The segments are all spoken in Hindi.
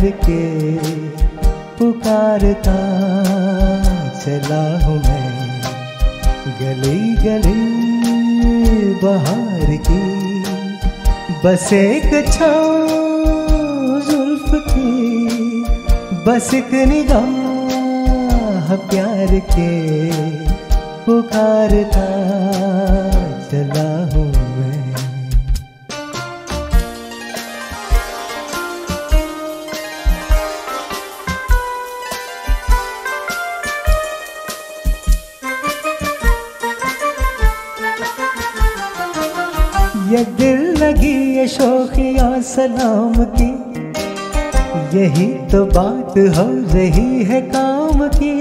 प्यार के पुकारता चला हूँ मैं। गली गली बाहर की, बस एक छाँव जुल्फ की, बस एक निगाह प्यार के पुकारता। सलाम की। यही तो बात हो रही है काम की।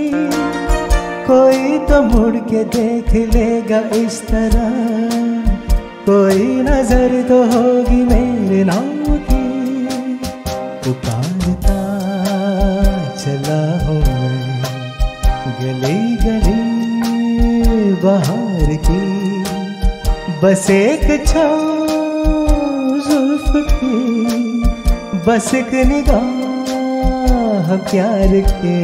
कोई तो मुड़ के देख लेगा इस तरह। कोई नज़र तो होगी मेरे नाम की। पुकारता चला हूँ मैं, गली गली बाहर की। बस एक छाँव बस एक निगाह प्यार के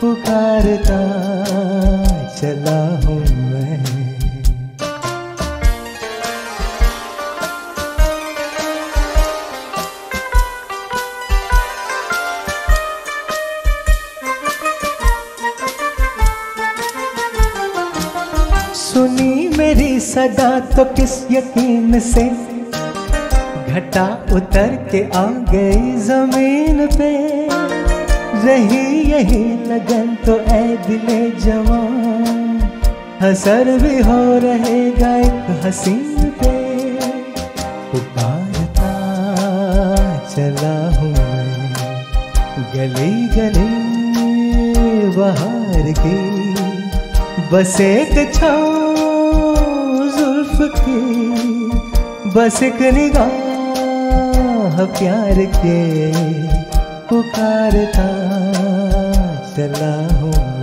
पुकारता चला हूँ मैं। सुनी मेरी सदा तो किस यकीन से हसर भी हो रहेगा एक हसीन पे। पुकारता चला हूँ मैं। गली गली बाहर की। बस एक जुल्फ की। बस एक निगाह प्यार के। पुकारता चला हूँ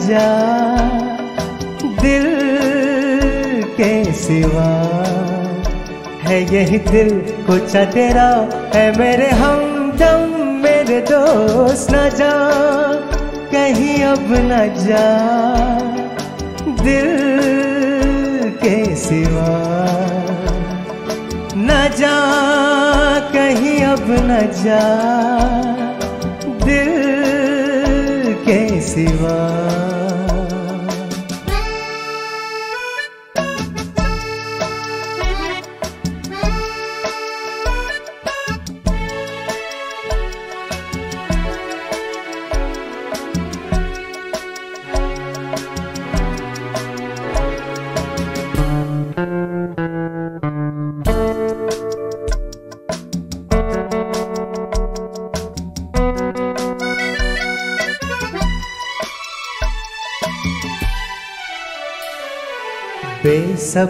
जा दिल के सिवा। है यही दिल कुछ तेरा, है मेरे हमदम मेरे दोस्त न जा। कहीं अब न जा दिल के सिवा। न जा, कहीं अब न जा दिल के सिवा।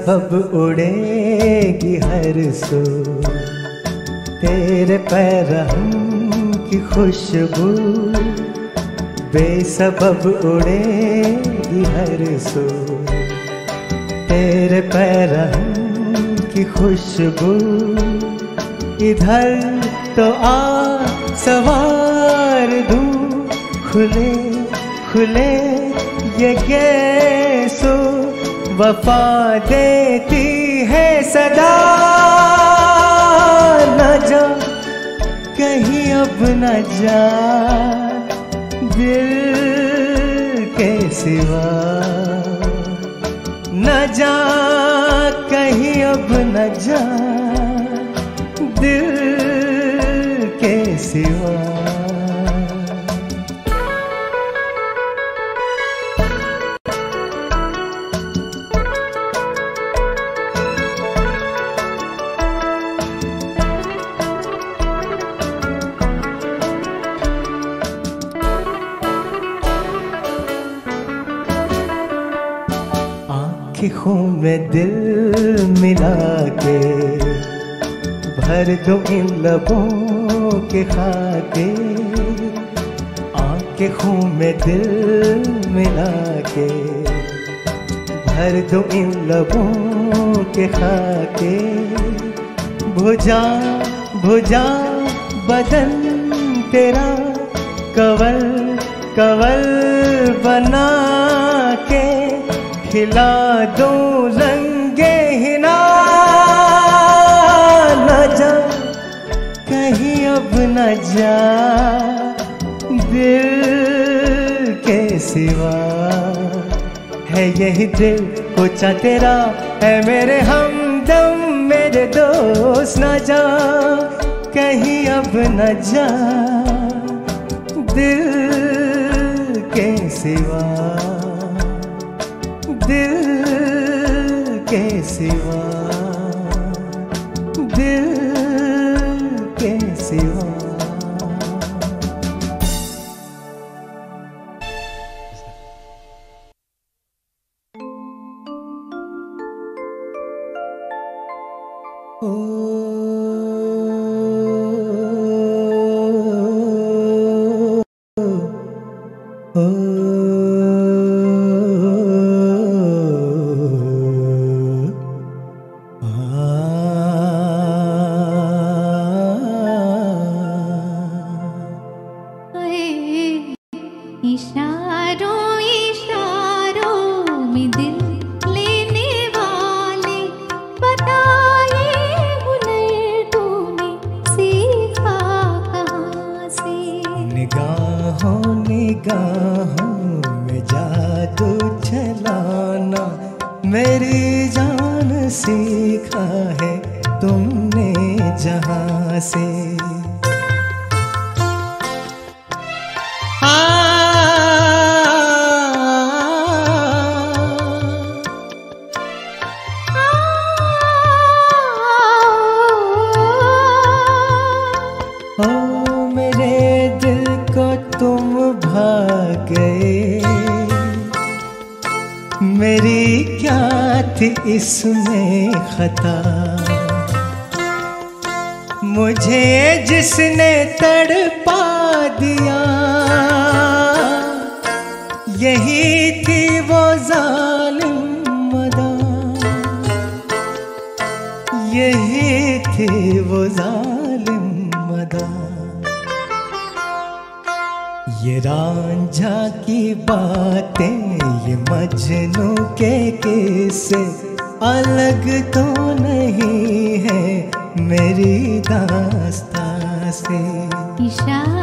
बेसबब उड़ेगी हर सो, तेरे पैरहम की खुशबू बेसबब उड़ेगी हर सो। तेरे पैरहम की खुशबू, इधर तो आ सवार दूँ, खुले खुले ये कैसो वफा देती है सदा। न जा, कहीं अब न जा। दिल के सिवा। न जा, कहीं अब न जा। भर दो इन लबों के खाके आँखों में दिल मिला के, भर दो इन लबों के खाके भुजा भुजा, बदन तेरा कवल कवल बना के खिला दो रंगे हिना। जा अब न जा दिल के सिवा। है यही दिल, पूछा तेरा, है मेरे हम हमदम, मेरे दोस्त न जा। कहीं अब न जा दिल के सिवा। ओ मेरे दिल को तुम भाग गए। मेरी क्या थी इसमें खता? मुझे जिसने तड़पा दिया, यही थी वो जालिम मदा। यही थी वो जालिम रांझा की बातें, ये मजनू के किस्से। अलग तो नहीं है मेरी दास्ता से। इशारों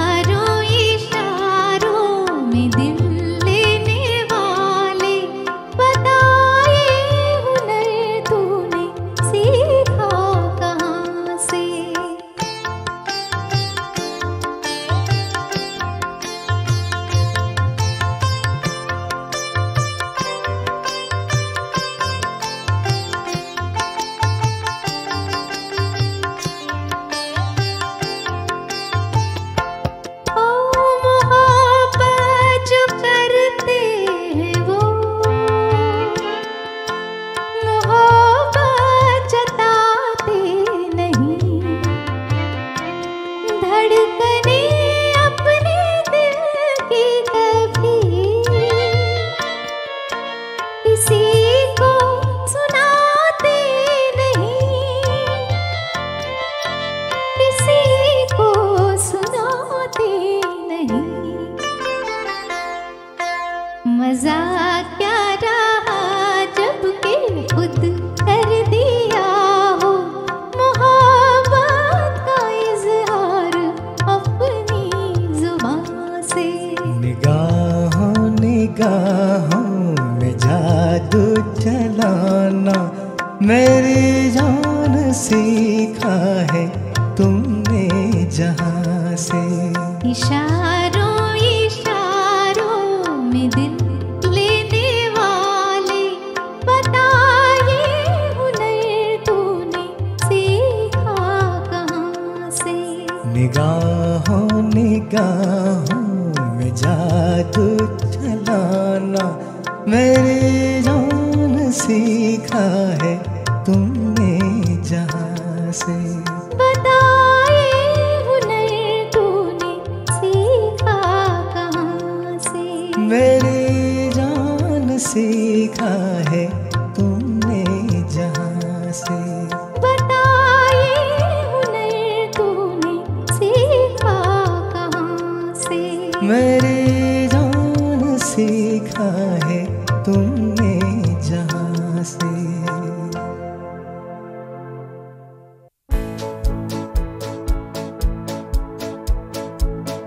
मेरी जान सीखा है तुमने जहाँ से।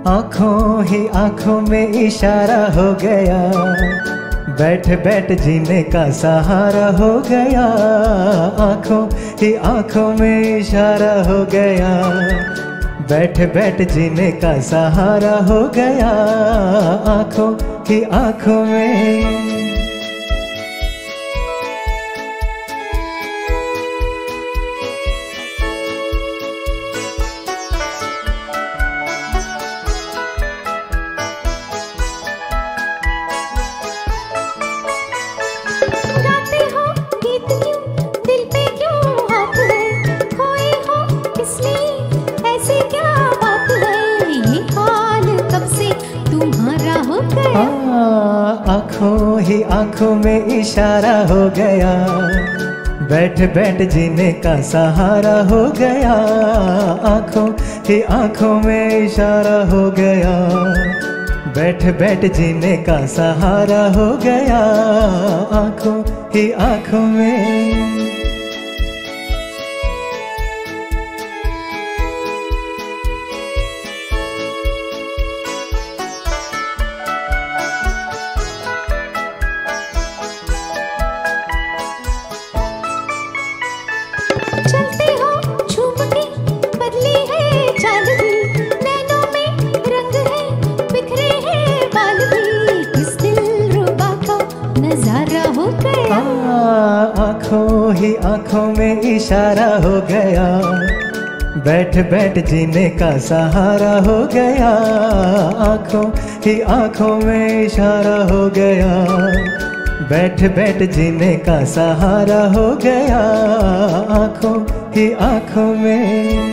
आँखों ही आँखों में इशारा हो गया, बैठ बैठ जीने का सहारा हो गया। आँखों ही आँखों में इशारा हो गया। बैठ बैठ जीने का सहारा हो गया आँखों की आँखों में। हो गया। बैठ बैठ जीने का सहारा हो गया। आँखों की आँखों में इशारा हो गया। बैठ बैठ जीने का सहारा हो गया। आँखों की आँखों में बैठ बैठ जीने का सहारा हो गया। आँखों ही आँखों में इशारा हो गया। बैठ बैठ जीने का सहारा हो गया। आँखों ही आँखों में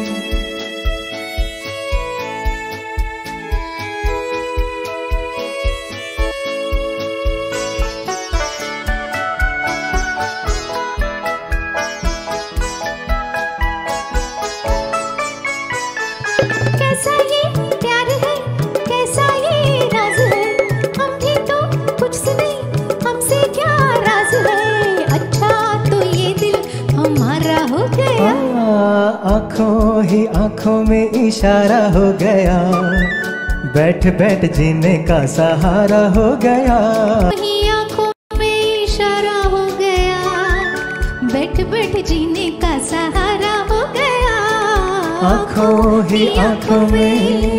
इशारा हो गया। बैठ बैठ जीने का सहारा हो गया। आँखों में इशारा हो गया। बैठ बैठ जीने का सहारा हो गया। आँखों ही आँखों में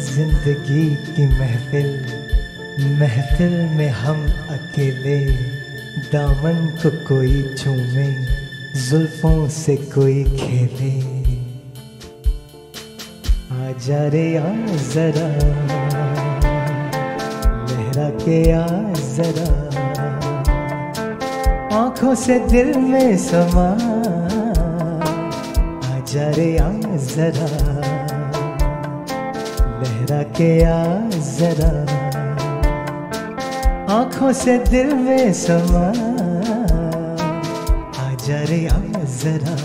ज़िंदगी की महफिल महफिल में हम अकेले, दामन को कोई छूमे जुल्फों से कोई खेले। आ जा रे, आ जरा, लहरा के आ जरा। आँखों से दिल में समा, आ जा रे, आ जरा। के आ जरा आँखों से दिल में समा। आ जा रे आ जरा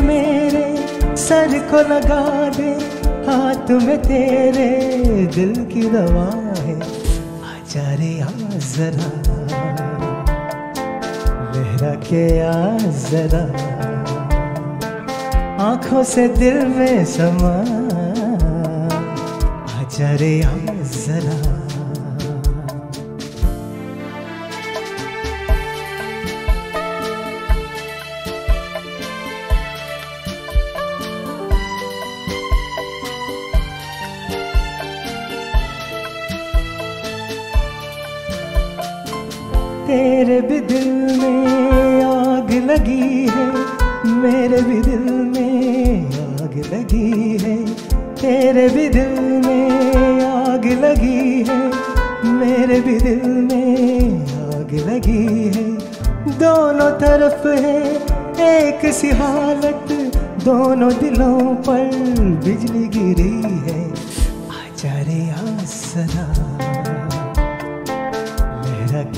मेरे सर को लगा दे, हाथ में तेरे दिल की दवा है। आजा रे आ जरा। लहरा के आ जरा। आँखों से दिल में समा। आजा रे आ जरा।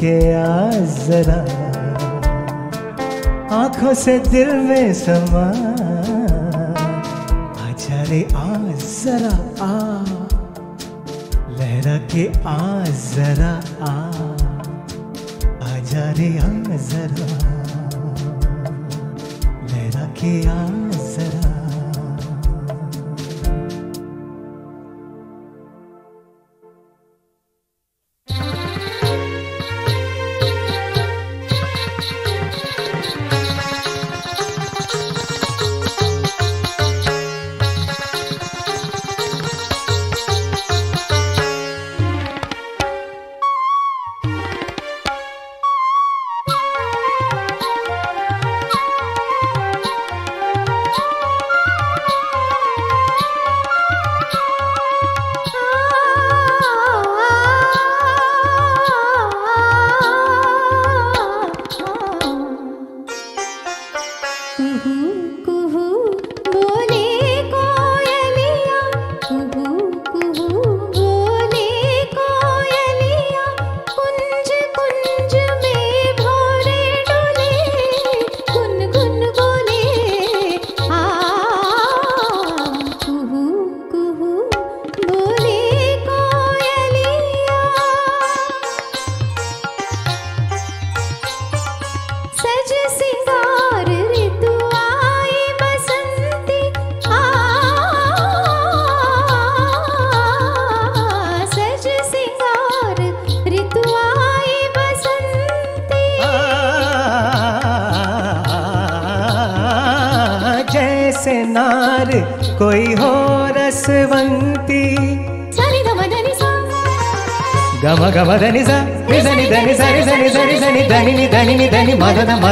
के आ जरा। आँखों से दिल में समा। आजा रे, आ जरा, आ। लहरा के आज जरा, आ। आजा रे, आ जरा। लहरा के आ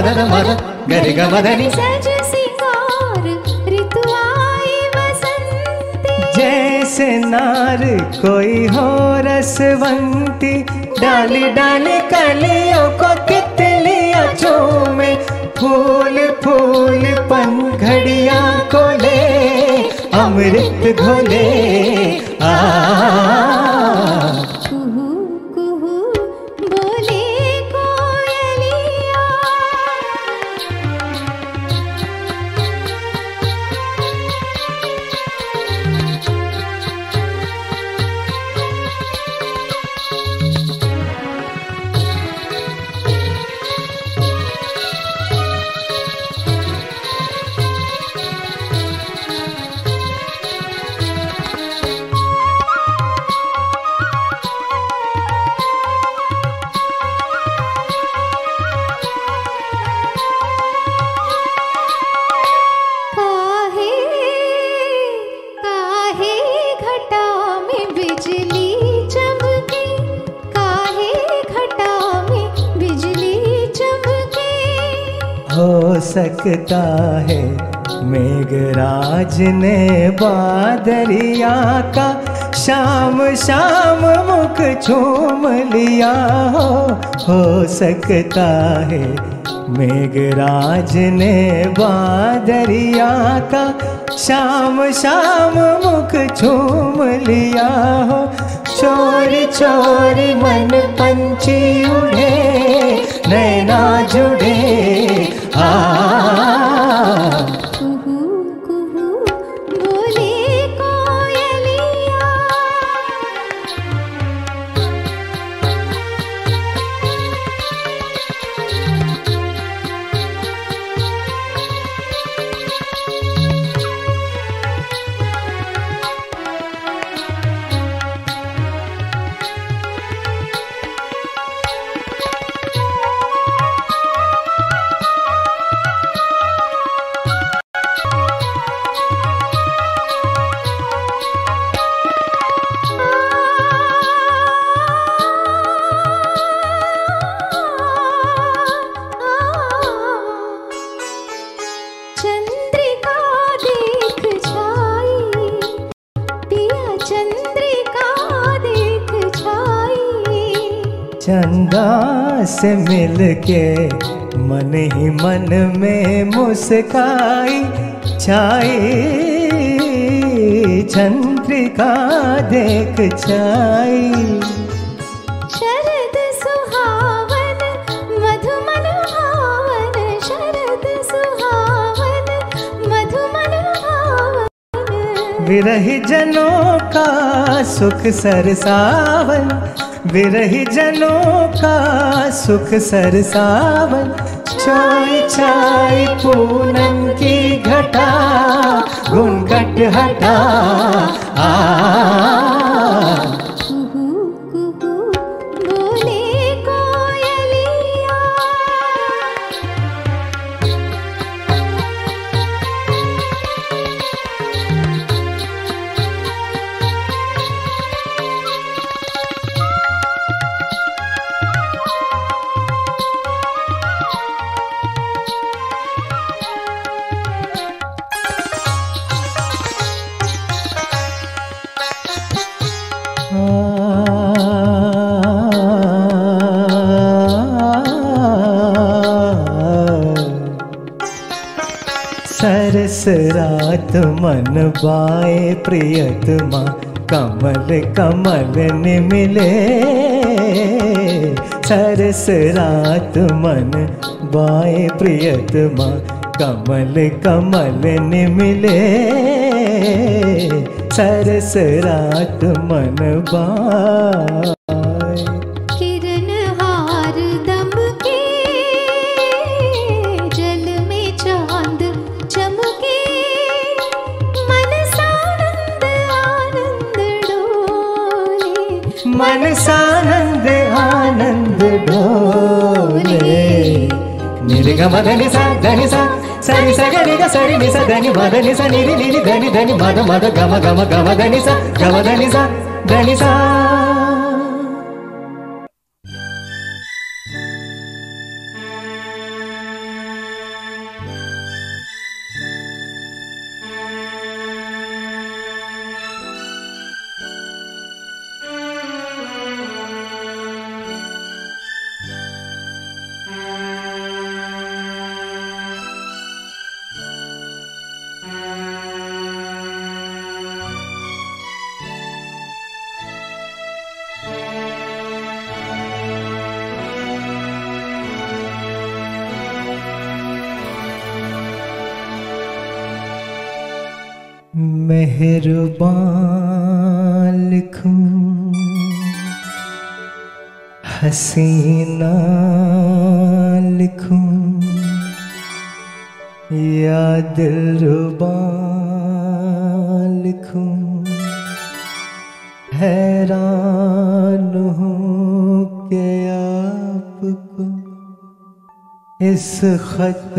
மதரமா सकता है। मेघराज ने बादरिया का शाम शाम मुख चूम लिया हो हो सकता है। मेघराज ने बादरिया का शाम शाम मुख चूम लिया हो, चोरी चोरी मन पंछी उड़े, नैना जुड़े, आ में मुस्काई छाई चंद्रिका देख छाई। शरद सुहावन मधुमन शरद सुहावन मधुमन विरही जनों का सुख सरसावन विरही जनों का सुख सरसावन छाई छाई पूनम की घटा घुनघट हटा आ। सरस रात मन बाए प्रियतमा कमल कमल ने मिले। सरस रात मन बाए प्रियतमा कमल कमल ने मिले। सरस रात मन बाए నిగ మదలి స సరి స సరి ని స దని నిరి నిరి దని దని మద మద గమ గమ గమ దని గమ मेहरबान लिखूं हसीना लिखूं या दिलरुबा लिखूं हैरान हूँ कि आपको इस खत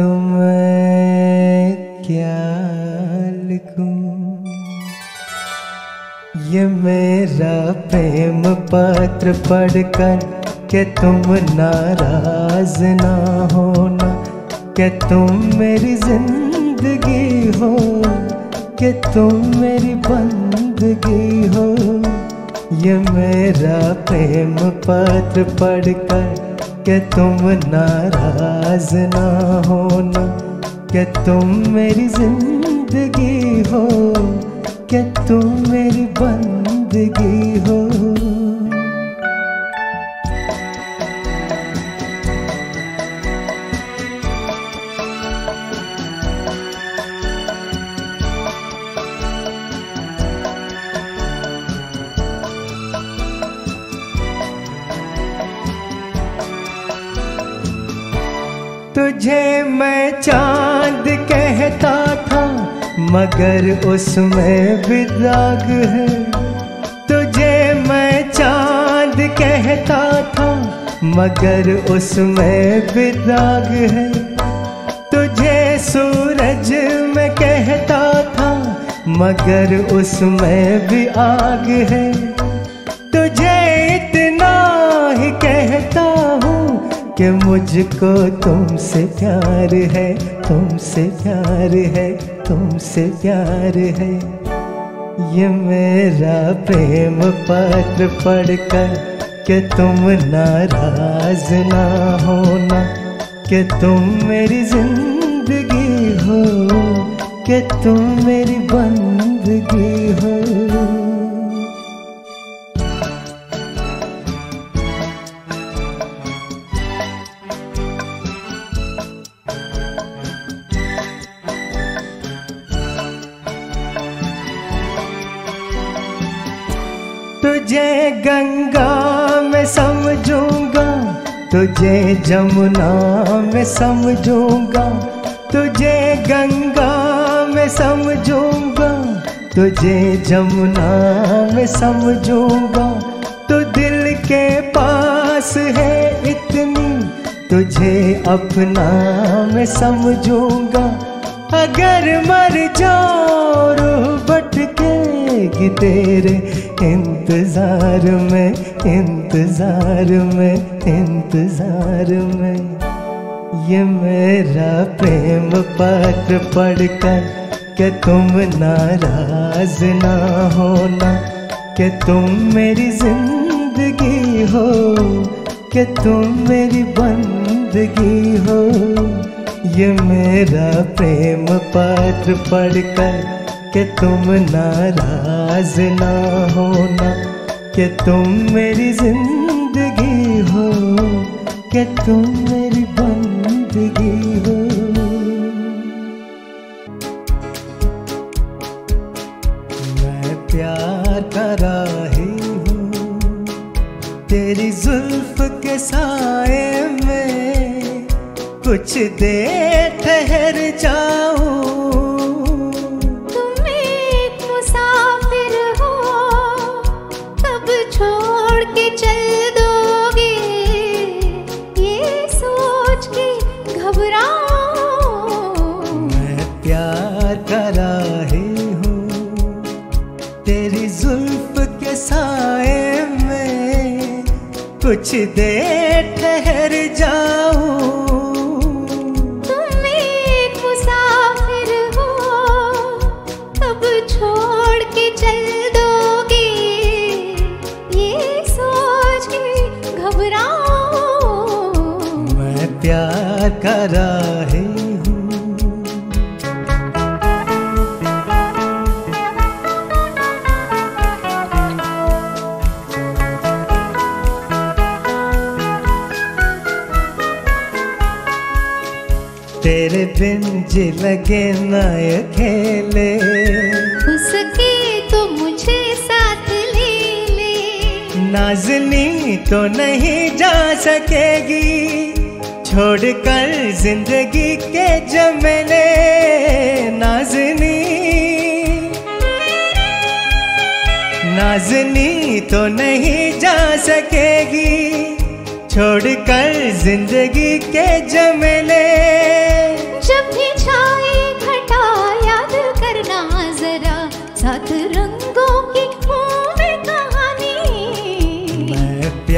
पढ़कर के तुम नाराज़ ना होना, कि तुम मेरी ज़िंदगी हो, कि तुम मेरी बंदगी हो। ये मेरा प्रेम पत्र पढ़कर कि तुम नाराज़ ना होना, कि तुम मेरी ज़िंदगी हो, कि तुम मेरी बंदगी हो। मगर उसमें भी है। तुझे मैं चाँद कहता था, मगर उसमें भी है। तुझे सूरज में कहता था, मगर उसमें भी आग है। तुझे इतना ही कहता हूँ कि मुझको तुमसे प्यार है, तुमसे प्यार है। तुमसे प्यार है। ये मेरा प्रेम पत्र पढ़कर कि तुम नाराज़ ना होना, कि तुम मेरी ज़िंदगी हो, कि तुम मेरी बंदगी हो। तुझे जमुना में समझूँगा, तुझे गंगा में समझूँगा, तुझे जमुना में समझूँगा। तू दिल के पास है इतनी, तुझे अपना मैं समझूँगा। अगर मर जाओ रूह भटकेगी तेरे इंतज़ार में इंतज़ार में इंतज़ार में। ये मेरा प्रेम पत्र पढ़कर कि तुम नाराज़ ना होना, कि तुम मेरी ज़िंदगी हो, कि तुम मेरी बंदगी हो। ये मेरा प्रेम पत्र पढ़कर कि तुम नाराज़ ना होना, कि तुम मेरी ज़िंदगी हो, कि तुम मेरी बंदगी हो। मैं प्यार का राही हूँ, तेरी जुल्फ के साए में कुछ देर ठहर जाऊँ। कुछ देर ठहर जाऊँ। जी लगे ना ये खेले। उसके तो मुझे साथ ले ले। नाजनी तो नहीं जा सकेगी छोड़कर ज़िंदगी के जमले नाजनी नाजनी तो नहीं जा सकेगी छोड़कर ज़िंदगी के जमले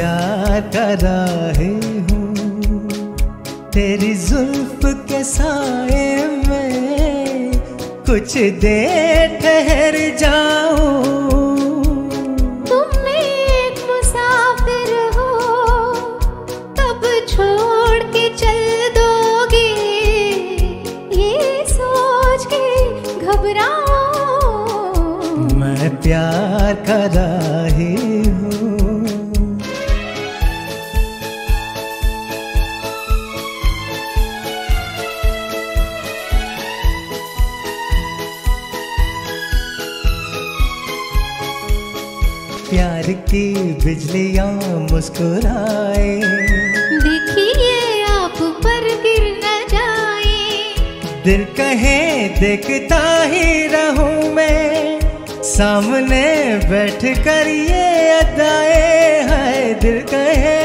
प्यार का राही हूँ। तेरी जुल्फ के साए में कुछ देर ठहर जाऊँ। तुम एक मुसाफिर हो कब छोड़ के चल दोगे। ये सोच के घबराओ मैं प्यार का बिजलियाँ मुस्कुराए। देखिए आप पर गिर न जाए। दिल कहे देखता ही रहूँ मैं। सामने बैठ कर ये अदाए है दिल कहे।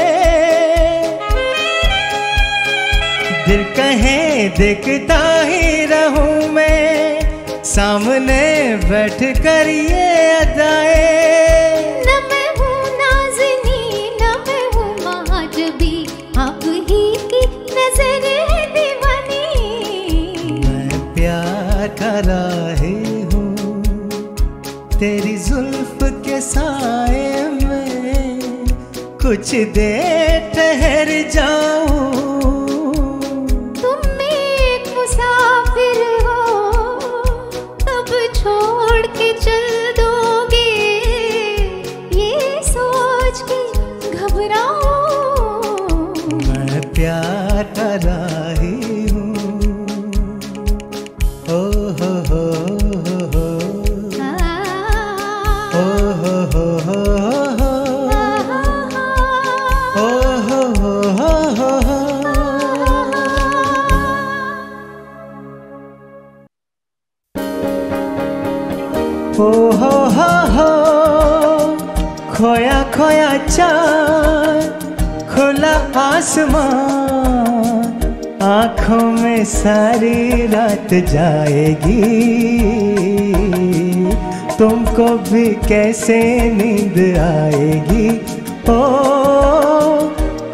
दिल कहे देखता ही रहूँ मैं। सामने बैठ कर ये कुछ देर ठहर जाऊँ खोया खुला आसमान, आँखों में सारी रात जाएगी। तुमको भी कैसे नींद आएगी? ओ,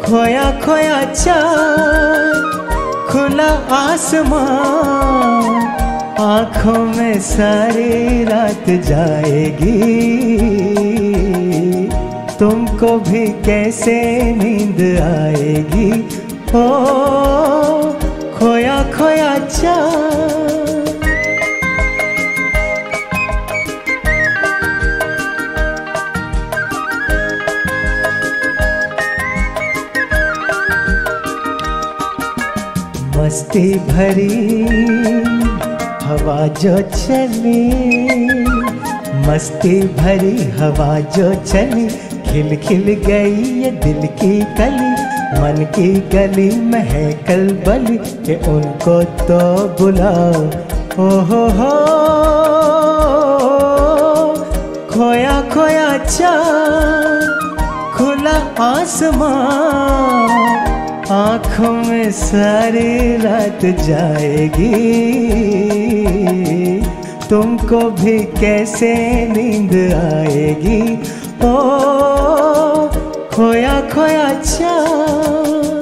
खोया खोया चाँद खुला आसमान, आँखों में सारी रात जाएगी। तुमको भी कैसे नींद आएगी? ओ, खोया खोया चाँद मस्ती भरी, हवा जो चली। मस्ती भरी, हवा जो चली। खिल खिल गई ये दिल की कली, मन की गली महकल बली के उनको तो बुलाओ। ओ हो हो खोया खोया चाँद, खुला आसमान आँखों में सारी रात जाएगी। तुमको भी कैसे नींद आएगी? ओ खोया खोया चाँद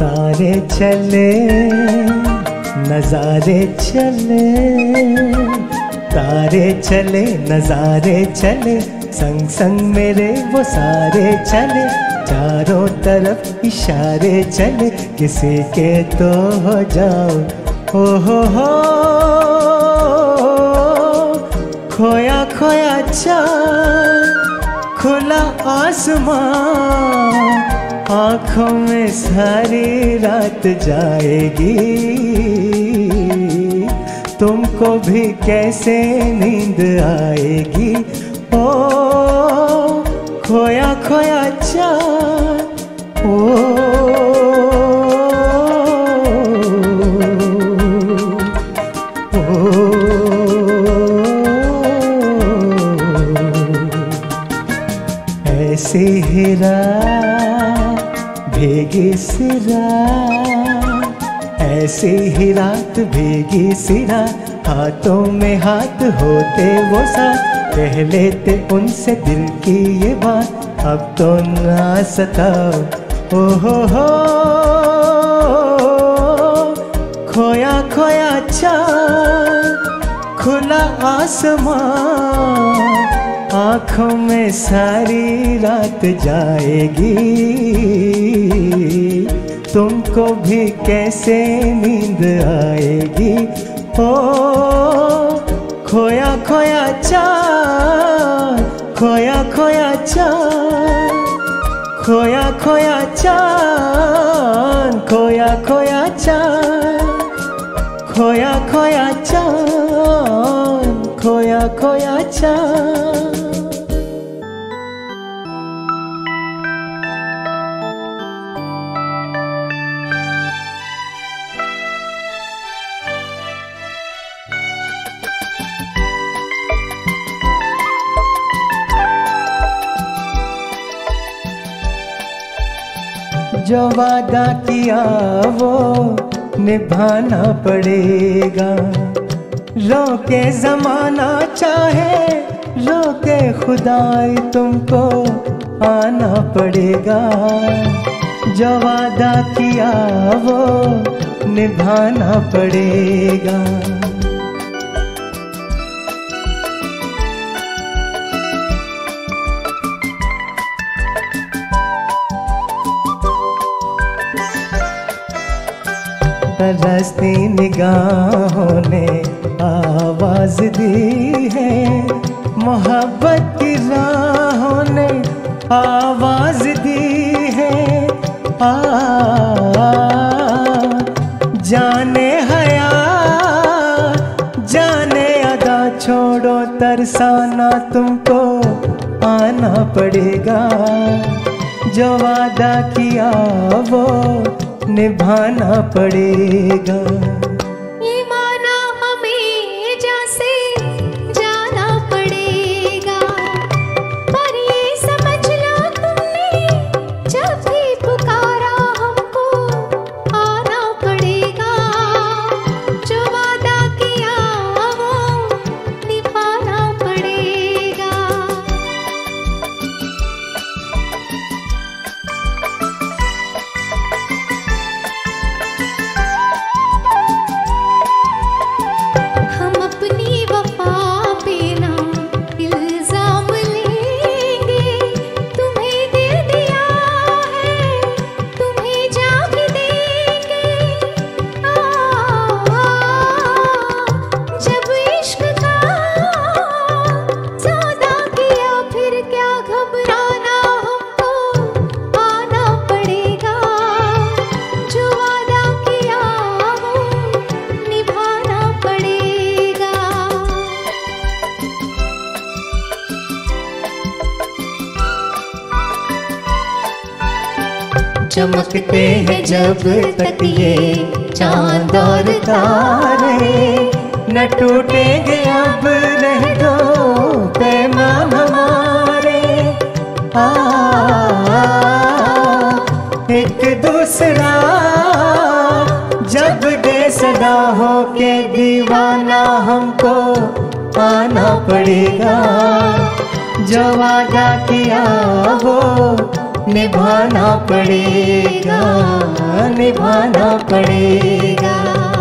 तारे चले नजारे चले तारे चले नजारे चले। संग संग मेरे वो सारे चले, चारों तरफ़ इशारे चले, किसी के तो हो जाओ ओ हो हो। खोया खोया चाँद खुला आसमान आँखों में सारी रात जाएगी। तुमको भी कैसे नींद आएगी? खोया चाँद। ओ। ऐसी हीरा भीगी सिरा ऐसी ही रात, भीगी सिरा हाथों में हाथ होते वो साथ। कह लेते उनसे दिल की ये बात। अब तो ना सताओ ओ हो। हो खोया खोया चाँद खुला आसमां आँखों में सारी रात जाएगी। तुमको भी कैसे नींद आएगी? ओ, खोया खोया चाँद こやこやちゃんこやこやちゃんこやこやちゃんこやこやちゃんこやこやちゃん जो वादा किया वो निभाना पड़ेगा। रोके जमाना चाहे, रोके खुदाई तुमको आना पड़ेगा। जो वादा किया वो निभाना पड़ेगा। तरसती निगाहों ने आवाज़ दी है। मोहब्बत की राहों ने आवाज़ दी है। आ, जाने हया, जाने अदा छोड़ो, तरसाना तुमको आना पड़ेगा। जो वादा किया वो निभाना पड़ेगा। चमकते हैं जब तक ये चाँद और तारे न टूटेंगे अब रह दो पैमान हमारे। आ, एक दूसरा जब दे सदा हो के दीवाना हमको आना पड़ेगा। जो वादा किया वो निभाना पड़ेगा निभाना पड़ेगा।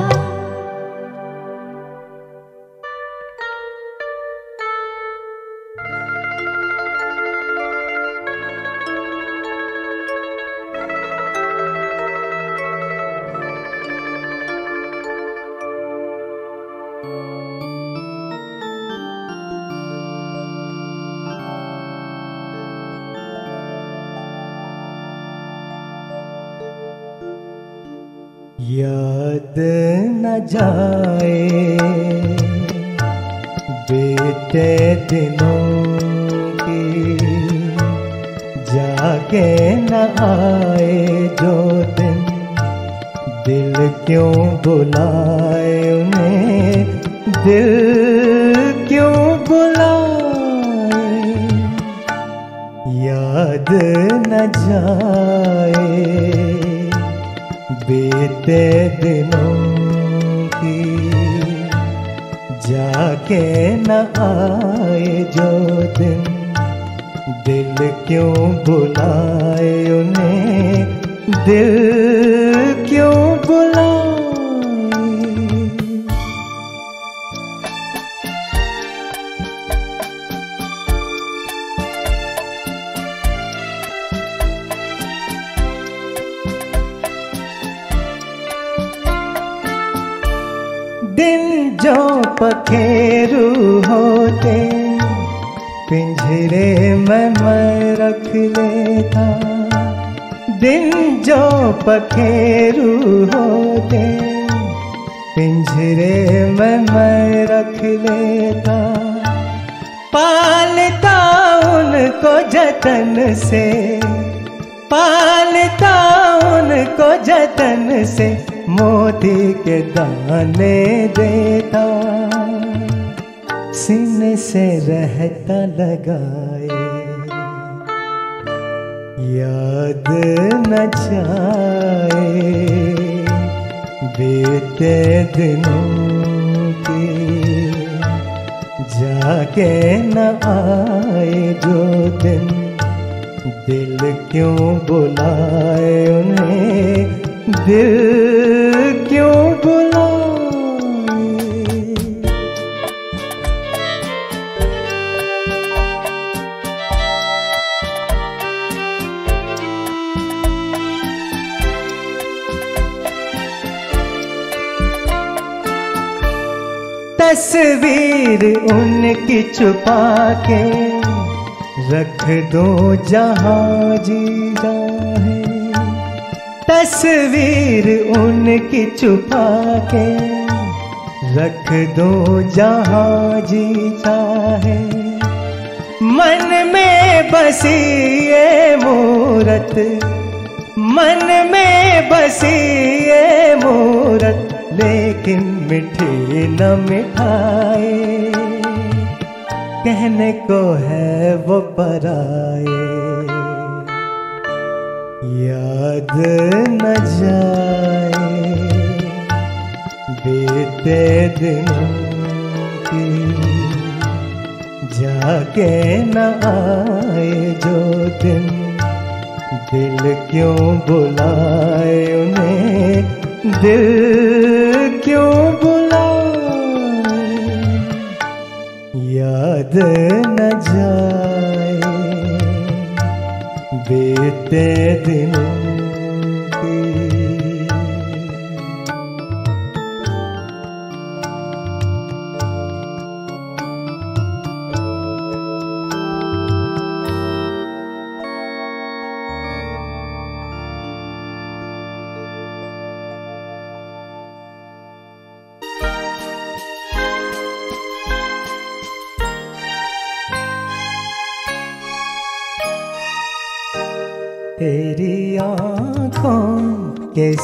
न सीने से रहता लगाए। याद न जाए बीते दिनों की, जाके न आए जो दिन दिल क्यों बुलाए उन्हें, दिल क्यों बुलाए तस्वीर उनकी छुपा के रख दो जहाँ जी जाए तस्वीर उनकी छुपा के रख दो जहाँ जी चाहे मन में बसी ये मूरत, मन में बसी ये मूरत, लेकिन मिठी न मिठाए। कहने को है वो पराए याद न जाए बीते दिनों जाके न आए जो दिन। दिल क्यों बुलाए उन्हें दिल क्यों बुलाए? याद न जाए बीते दिनों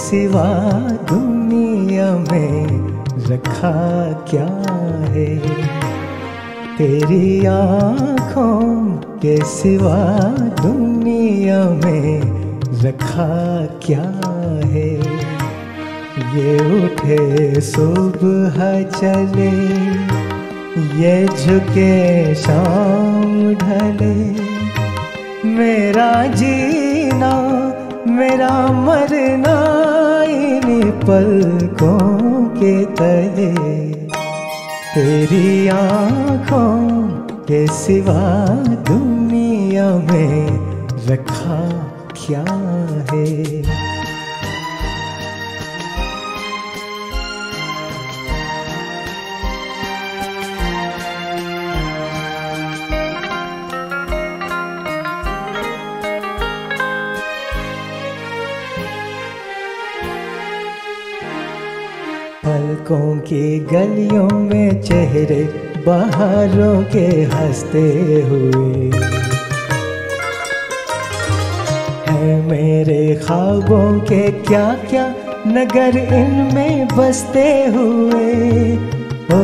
सिवा दुनिया में रखा क्या है? तेरी आँखों के सिवा दुनिया में रखा क्या है? ये उठे सुबह चले, ये झुके शाम ढले। मेरा जीना मेरा मरना इन पलकों के तले। तेरी आँखों के सिवा दुनिया में रखा क्या है? पलकों की गलियों में चेहरे बाहरों के हँसते हुए। है मेरे ख्वाबों के क्या क्या नगर इनमें बसते हुए। ओ,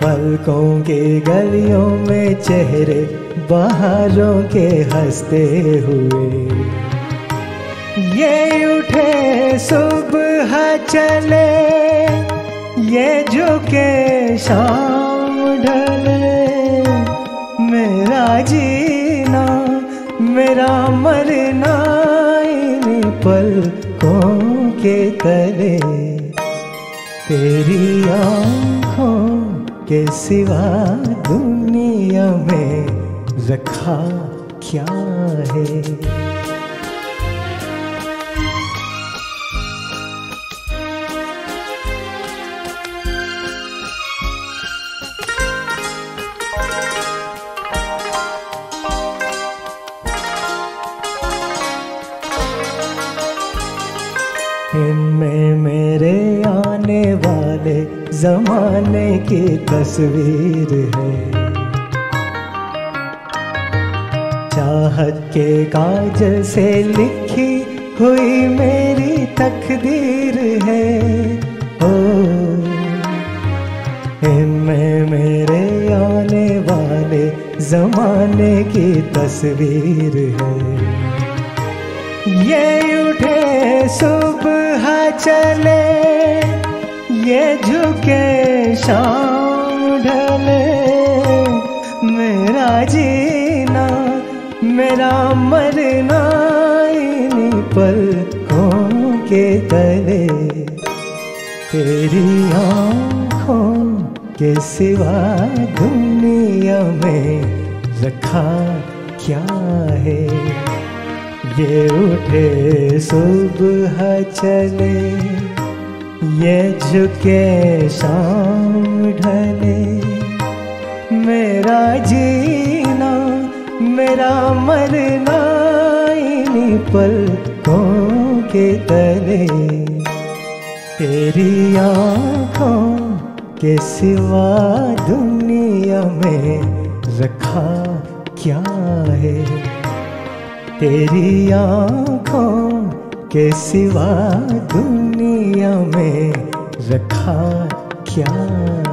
पलकों की गलियों में चेहरे बाहरों के हँसते हुए। ये उठे सुबह चले? ये झुके शाम ढले। मेरा जीना, मेरा मरना इन पलकों के तले। तेरी आँखों के सिवा दुनिया में रखा क्या है? जमाने की तस्वीर है। चाहत के काज से लिखी हुई मेरी तकदीर है। ओ, इनमें मेरे आने वाले जमाने की तस्वीर है। ये उठे सुबह चले ये झुके शाम ढले। मेरा जीना, मेरा मरना इन पलकों के तले। तेरी आँखों के सिवा दुनिया में रखा क्या है? ये उठे सुबह चले। ये झुके शाम ढले। मेरा जीना, मेरा मरना इन पलकों के तले। तेरी आँखों के सिवा दुनिया में रखा क्या है? तेरी आँखों के सिवा दुनिया में रखा क्या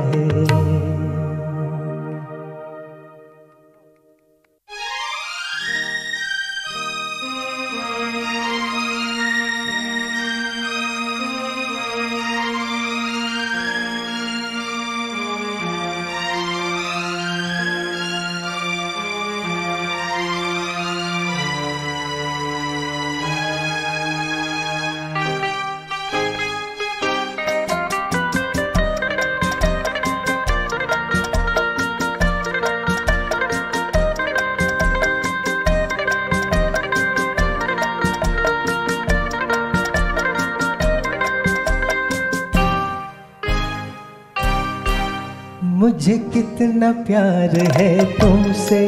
कितना प्यार है तुमसे,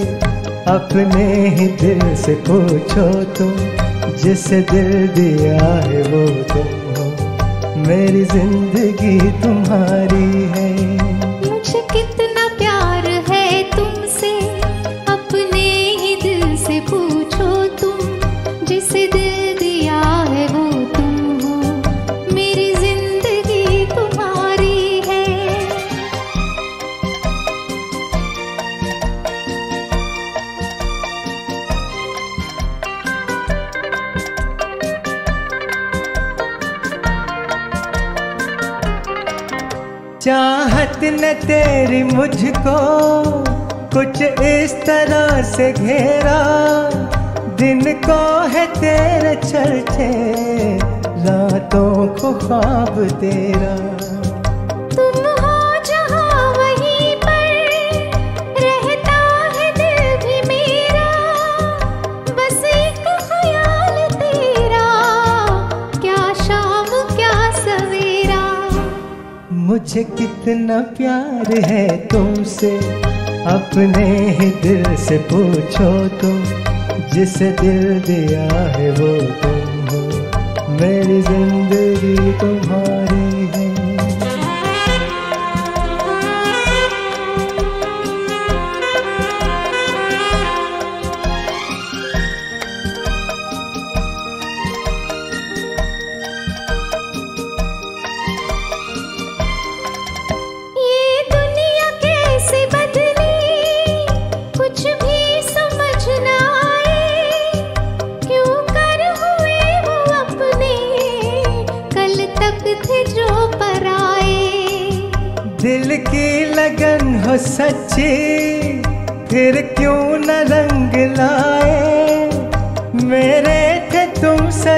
अपने ही दिल से पूछो तुम, जिस दिल दिया है वो तुम हो। मेरी ज़िंदगी तुम्हारी है। मुझको कुछ इस तरह से घेरा। दिन को है तेरे चलते रातों को ख्वाब तेरा। तुम हो जहाँ वहीं पर रहता है दिल भी मेरा। बस तेरा क्या शाम क्या सवेरा। मुझे कितना प्यार है तुमसे अपने ही दिल से पूछो तुम जिसे दिल दिया है वो तुम हो। मेरी ज़िंदगी तुम्हारी है।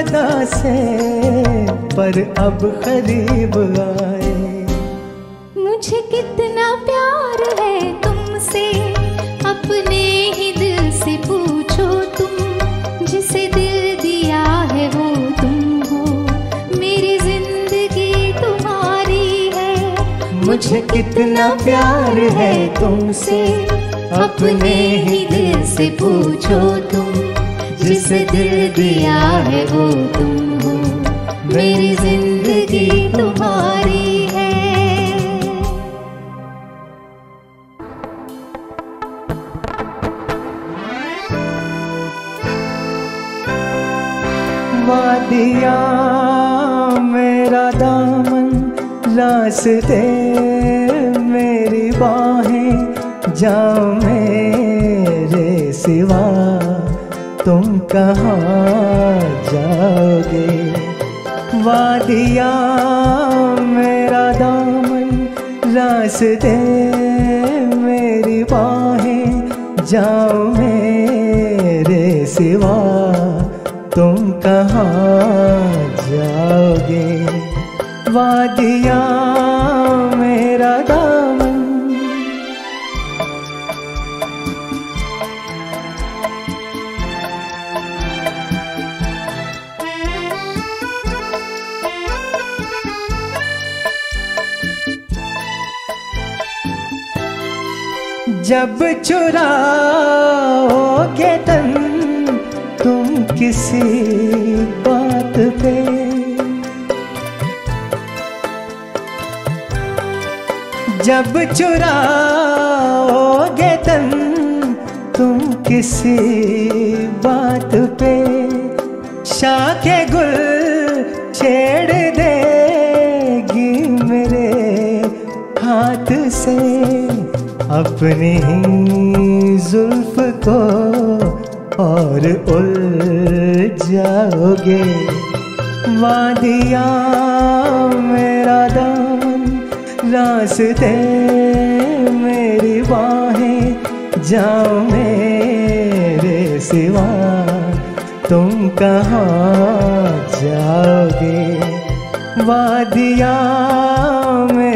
सदा से पर अब करीब आए। मुझे कितना प्यार है तुमसे अपने ही दिल से पूछो तुम जिसे दिल दिया है वो तुम हो। मेरी ज़िंदगी तुम्हारी है मुझे कितना प्यार है तुमसे अपने ही दिल से पूछो तुम। जिसे दिल दिया है वो तुम हो। मेरी ज़िंदगी तुम्हारी वादिया मेरा दामन, रास्ते मेरी बाहें, जाओ मेरे सिवा। तुम कहाँ जाओगे? वादिया मेरा दामन, रास्ते मेरी बाहें, जाओ मेरे सिवा। तुम कहाँ जाओगे? वादिया जब चुराओगे तन, तुम किसी बात पे? जब चुराओगे तन, तुम किसी बात पे? शाखे गुल छेड़ देगी अपनी ही जुल्फ को और उल जाओगे। वादिया मेरा दामन रास्ते मेरी बाहें, जाओ मेरे सिवा। तुम कहाँ जाओगे? वादिया मेरा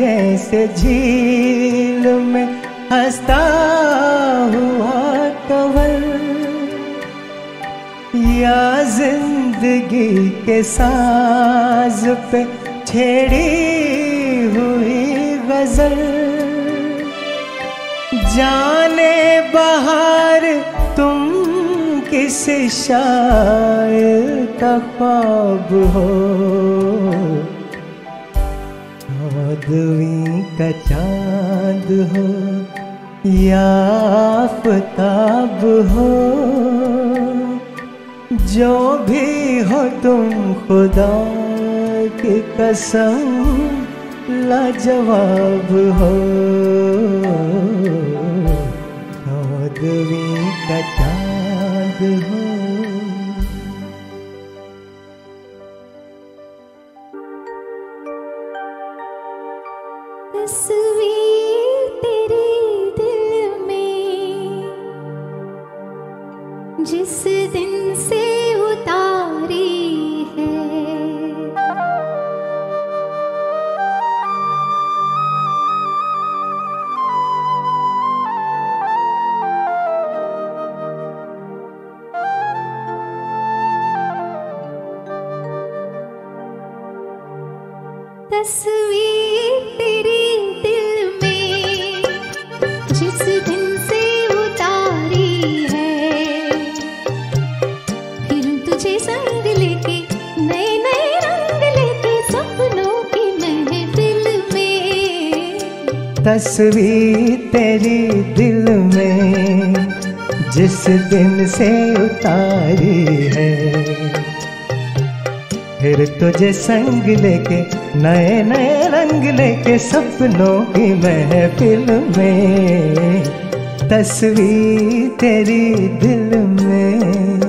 जैसे झील में हंसता हुआ कवल। या ज़िंदगी के साज पे छेड़ी हुई गज़ल। जाने बाहर तुम किस शायर का ख्वाब हो? चौदवी का चाँद हो या आफताब हो, जो भी हो तुम खुदा की कसम लाजवाब हो। चौदवी का चाँद हो तस्वीर तेरी दिल में जिस दिन से उतारी है। फिर तुझे संग लेके, नए नए रंग लेके सपनों की महफिल में, तस्वीर तेरी दिल में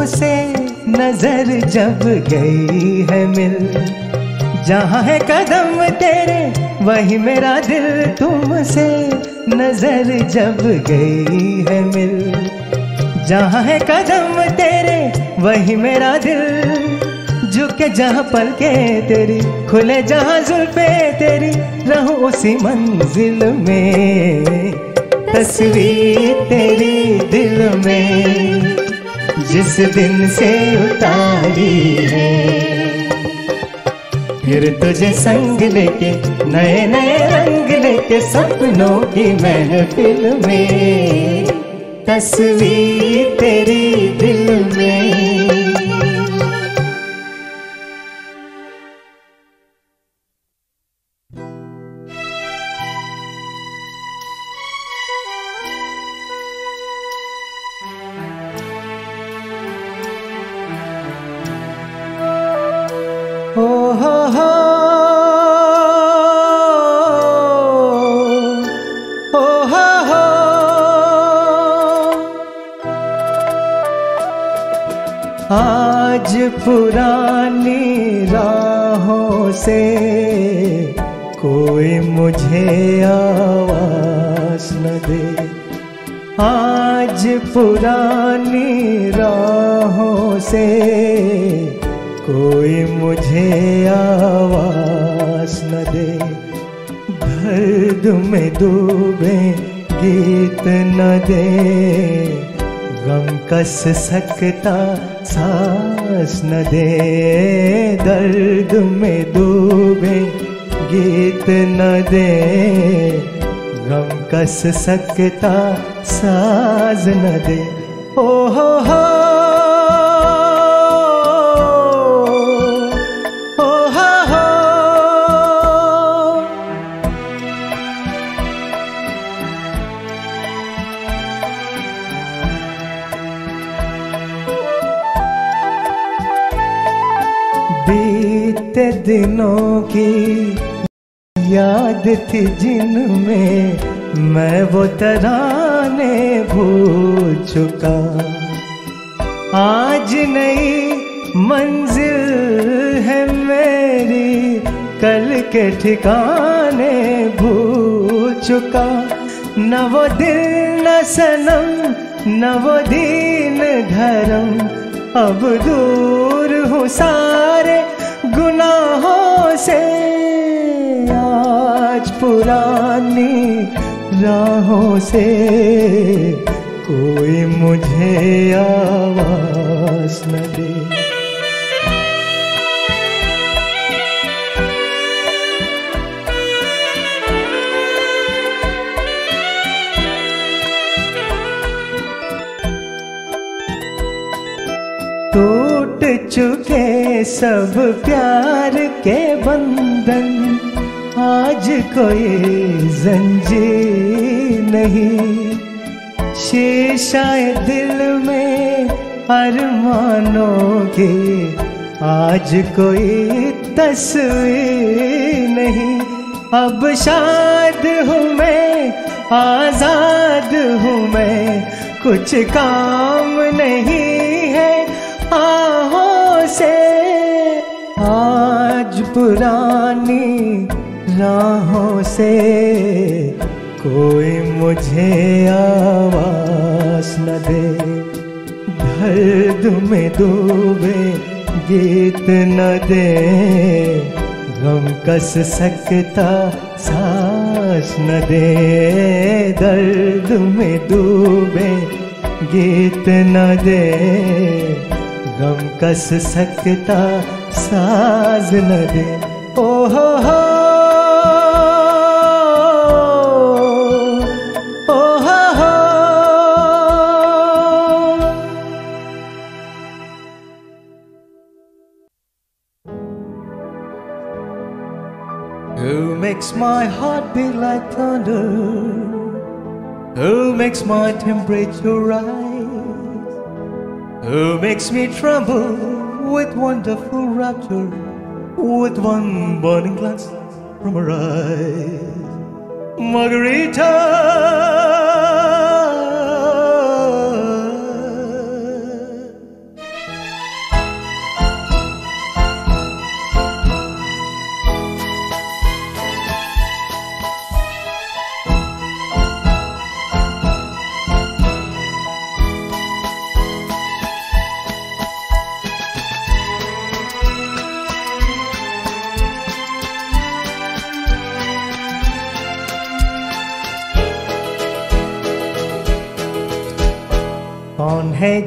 तुमसे नज़र जब गई है मिल। जहाँ है कदम तेरे, वही मेरा दिल तुमसे नज़र जब गई है मिल। जहाँ है कदम तेरे, वही मेरा दिल। झुके जहाँ पल के तेरी, खुले जहाँ जुल्फे तेरी, रहूँ उसी मंजिल में। तस्वीर तेरी दिल में। जिस दिन से उतारी है। फिर तुझे संग लेके, नए नए रंग लेके, सपनों की महफिल में। तस्वीर तेरी दिल में। में डूबे गीत न दे। गम कस सकता, सांस न दे। दर्द में डूबे गीत न दे। गम कस सकता साज न दे। ओ हो हो दिनों की याद थी जिनमें मैं वो तराने भूल चुका। आज नई मंजिल है मेरी, कल के ठिकाने भूल चुका। न वो दिल, न सनम, न वो दीन धर्म, अब दूर हूँ सारे गुनाहों से आज पुरानी राहों से कोई मुझे आवाज़ न दे। चुके सब प्यार के बंधन। आज कोई जंजीर नहीं। शीशाए दिल में अरमानों की आज कोई तस्वीर नहीं। अब शाद हूँ मैं, आज़ाद हूँ मैं। कुछ काम नहीं है, आहों से। आज पुरानी राहों से कोई मुझे आवाज़ न दे। दर्द में डूबे गीत न दे। गम कस सकता, सांस न दे। दर्द में डूबे गीत न दे। गम कस सकता साज न दे ओ हो हो ओ हो हो Who makes my heart beat like thunder? Who makes my temperature rise? Who makes me tremble with wonderful rapture? With one burning glance from her eyes. Margarita.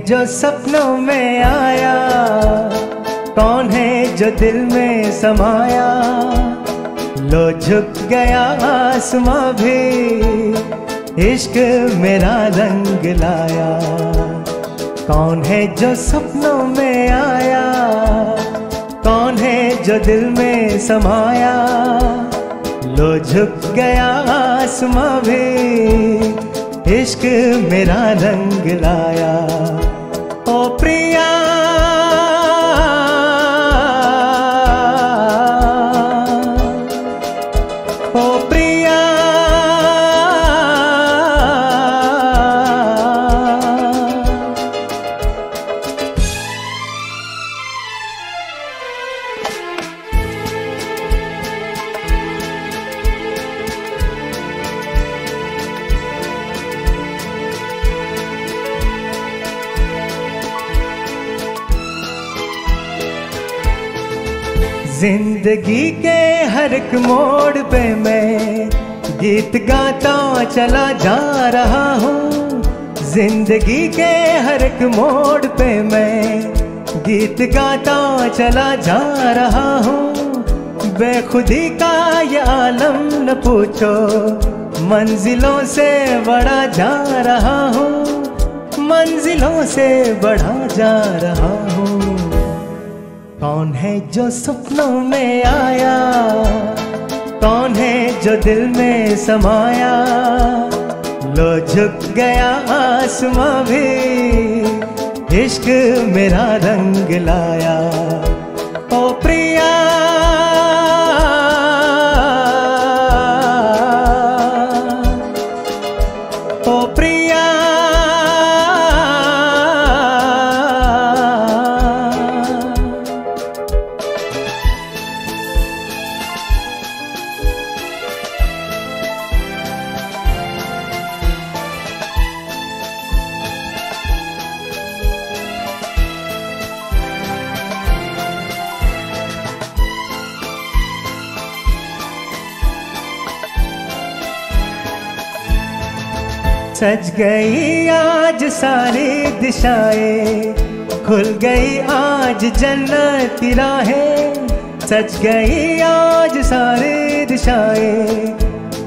जो सपनों में आया, कौन है जो दिल में समाया? लो झुक गया आसमां भी, इश्क मेरा रंग लाया। कौन है जो सपनों में आया, कौन है जो दिल में समाया? लो झुक गया आसमां भी, इश्क मेरा रंग लाया। ज़िंदगी के हर एक मोड़ पे मैं गीत गाता चला जा रहा हूँ। ज़िंदगी के हर एक मोड़ पे मैं गीत गाता चला जा रहा हूँ। बेखुदी का ये आलम न पूछो, मंजिलों से बड़ा जा रहा हूँ। मंजिलों से बढ़ा जा रहा कौन है जो सपनों में आया? कौन है जो दिल में समाया? लो झुक गया आसमां भी, इश्क मेरा रंग लाया। गई आज सारी दिशाएँ, खुल गई आज जन्नत राहें। सच गई आज सारी दिशाएँ,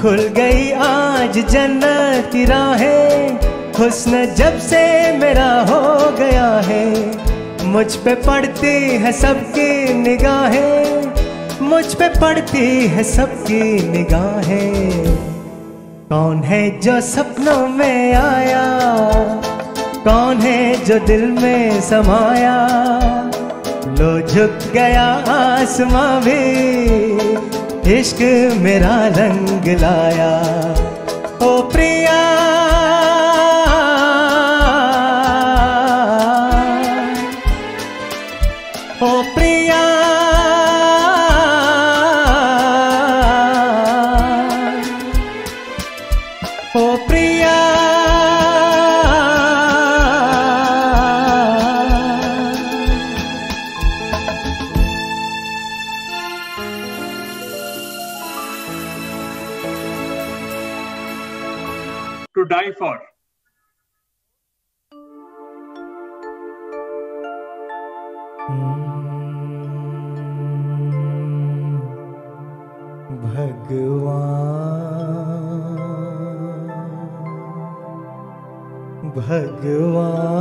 खुल गई आज जन्नत राहें। हुस्न जब से मेरा हो गया है, मुझ पे पड़ती है सबकी निगाहें। मुझ पे पड़ती है सबकी निगाहें। कौन है जो सपनों में आया। कौन है जो दिल में समाया? लो झुक गया आसमां भी, इश्क मेरा रंग लाया। To die for. भगवान भगवान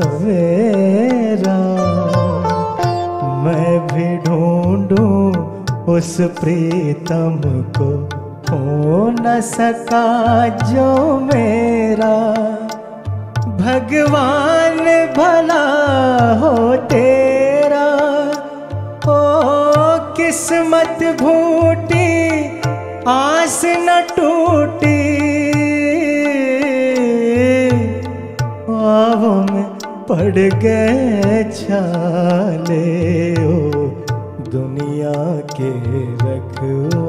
सवेरा, मैं भी ढूंढूं उस प्रीतम को, हो न सका जो मेरा। भगवान भला हो तेरा, ओ किस्मत भूटी आस न टूटी पड़ गए छाले ओ दुनिया के रखवाले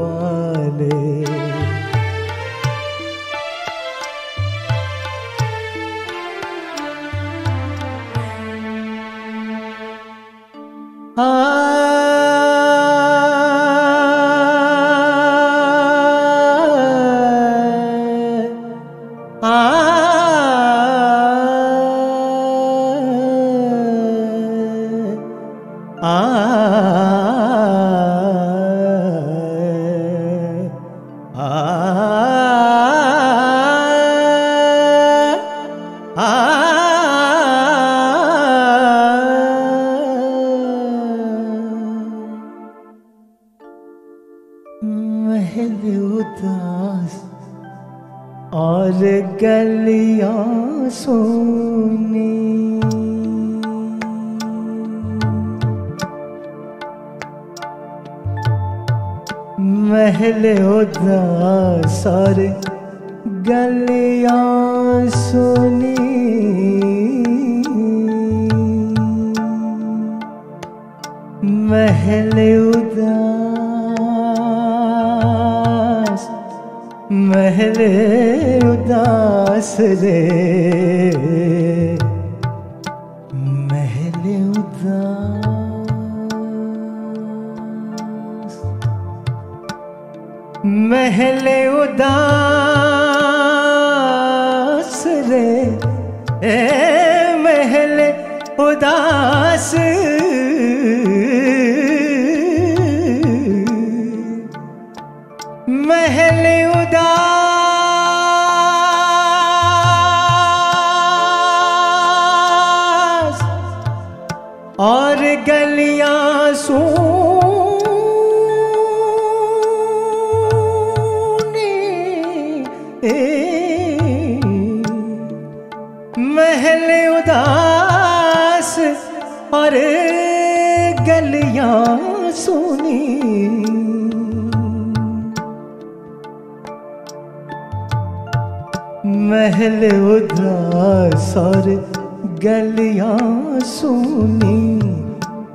गलियाँ सुनी।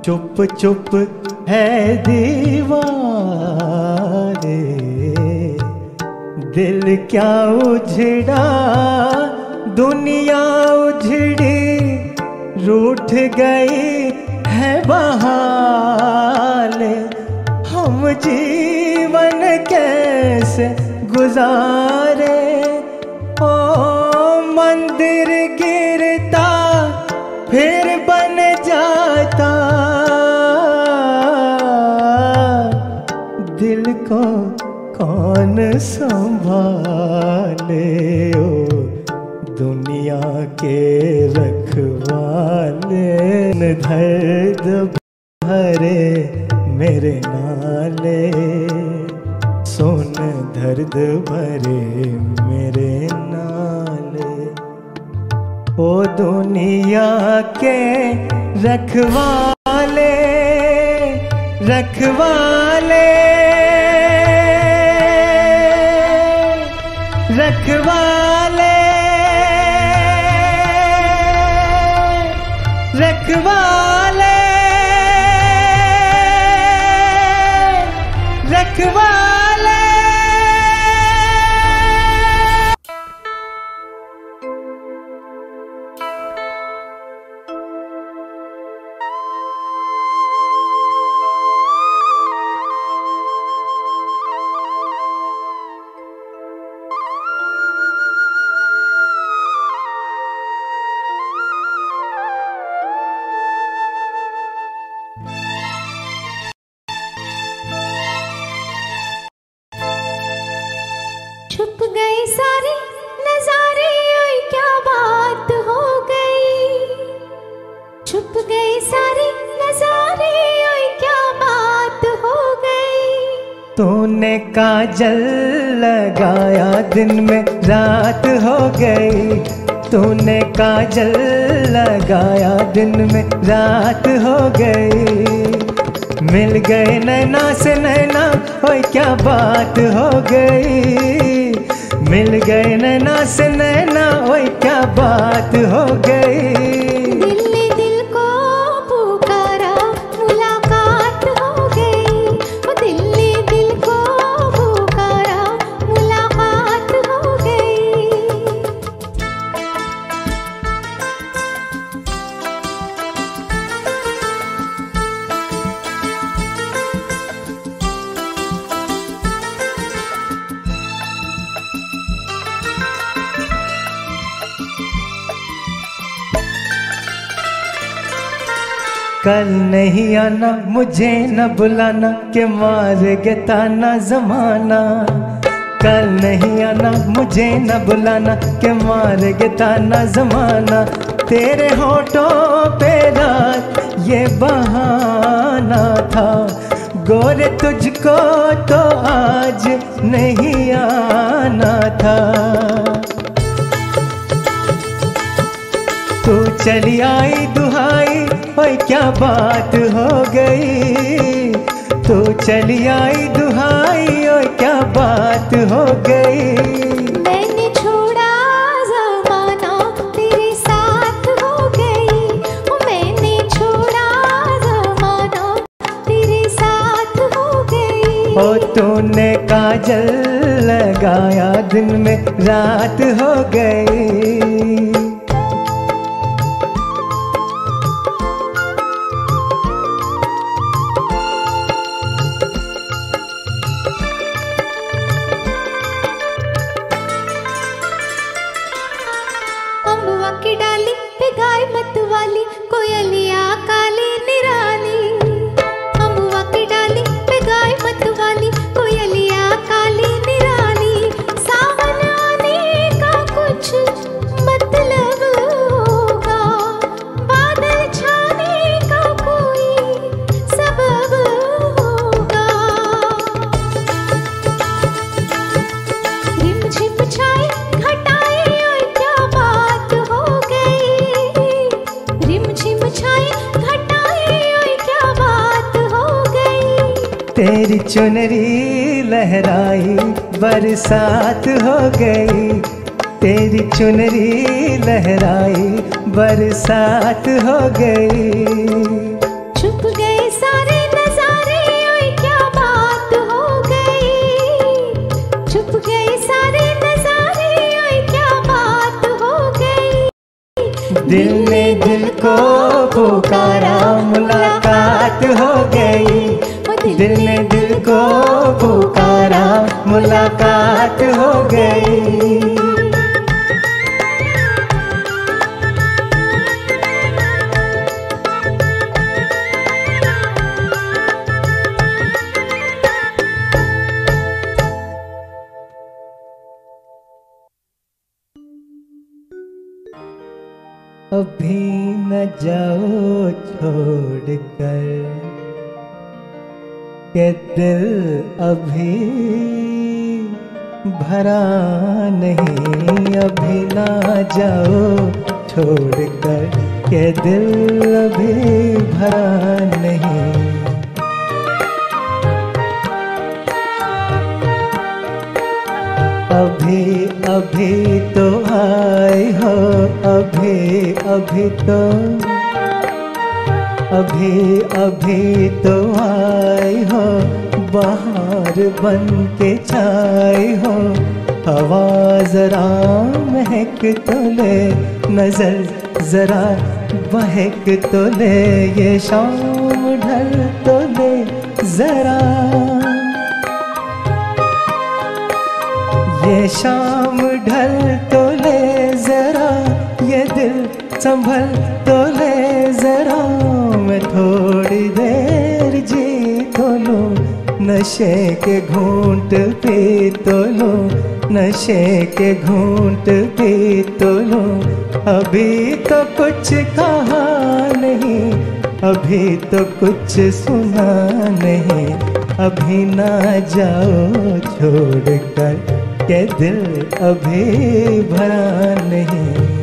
चुप चुप है दीवारे। दिल क्या उजड़ा, दुनिया उजड़ी, रूठ गई है बहाले। हम जीवन कैसे गुजारे? ओ मंदिर संभाले ओ? दुनिया के रखवाले दर्द भरे मेरे नाले। सोन दर्द भरे मेरे नाले। ओ दुनिया के रखवाले रखवाले दिन में रात हो गई, तूने काजल लगाया। दिन में रात हो गई, मिल गए नैना से नैना, ओए क्या बात हो गई। मिल गए नैना से नैना, ओए क्या बात हो गई। कल नहीं आना, मुझे न बुलाना, के मारेगे ताना जमाना। कल नहीं आना, मुझे न बुलाना, के मारेगे ताना जमाना। तेरे होठों पे रात, ये बहाना था। गोरे तुझको तो आज नहीं आना था। चली आई दुहाई ओए क्या बात हो गई? तू चली आई दुहाई ओए क्या बात हो गई? मैंने छोड़ा जमाना तेरे साथ हो गई। मैंने छोड़ा जमाना तेरे साथ हो गई। ओ तूने काजल लगाया दिन में रात हो गई। चुनरी लहराई बरसात हो गई। तेरी चुनरी लहराई बरसात हो गई। छुप गए सारे क्या बात हो गई। छुप गए सारे नजारे क्या बात हो गई। दिल ने दिल को पुकारा मुलाकात हो गई। दिल ने दिल पुकारा मुलाकात हो गई। अभी अभी तो आए हो, अभी अभी तो। अभी अभी तो आए हो, बाहर बन के छाए हो। हवा जरा महक तो ले, नज़र जरा बहक तो ले, ये शाम ढल तो ले, जरा ये शाम ढल तो ले जरा, ये दिल संभल तो ले जरा। मैं थोड़ी देर जी तो लो, नशे के घूंट पी तो लूँ, नशे के घूंट पी तो लूँ। अभी तो कुछ कहा नहीं, अभी तो कुछ सुना नहीं। अभी ना जाओ छोड़ कर के दिल अभी भरा नहीं।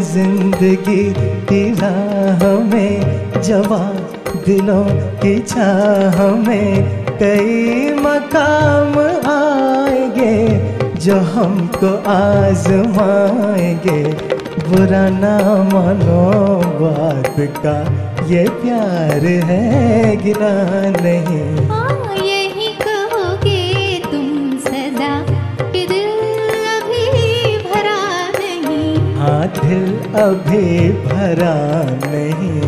ज़िंदगी की हमें जवा दिलों की चाह में कई मकाम आएँगे जो हमको आजमाएँगे। बुरा ना मानो बात का ये प्यार है, गिरा नहीं। अभी भरा नहीं।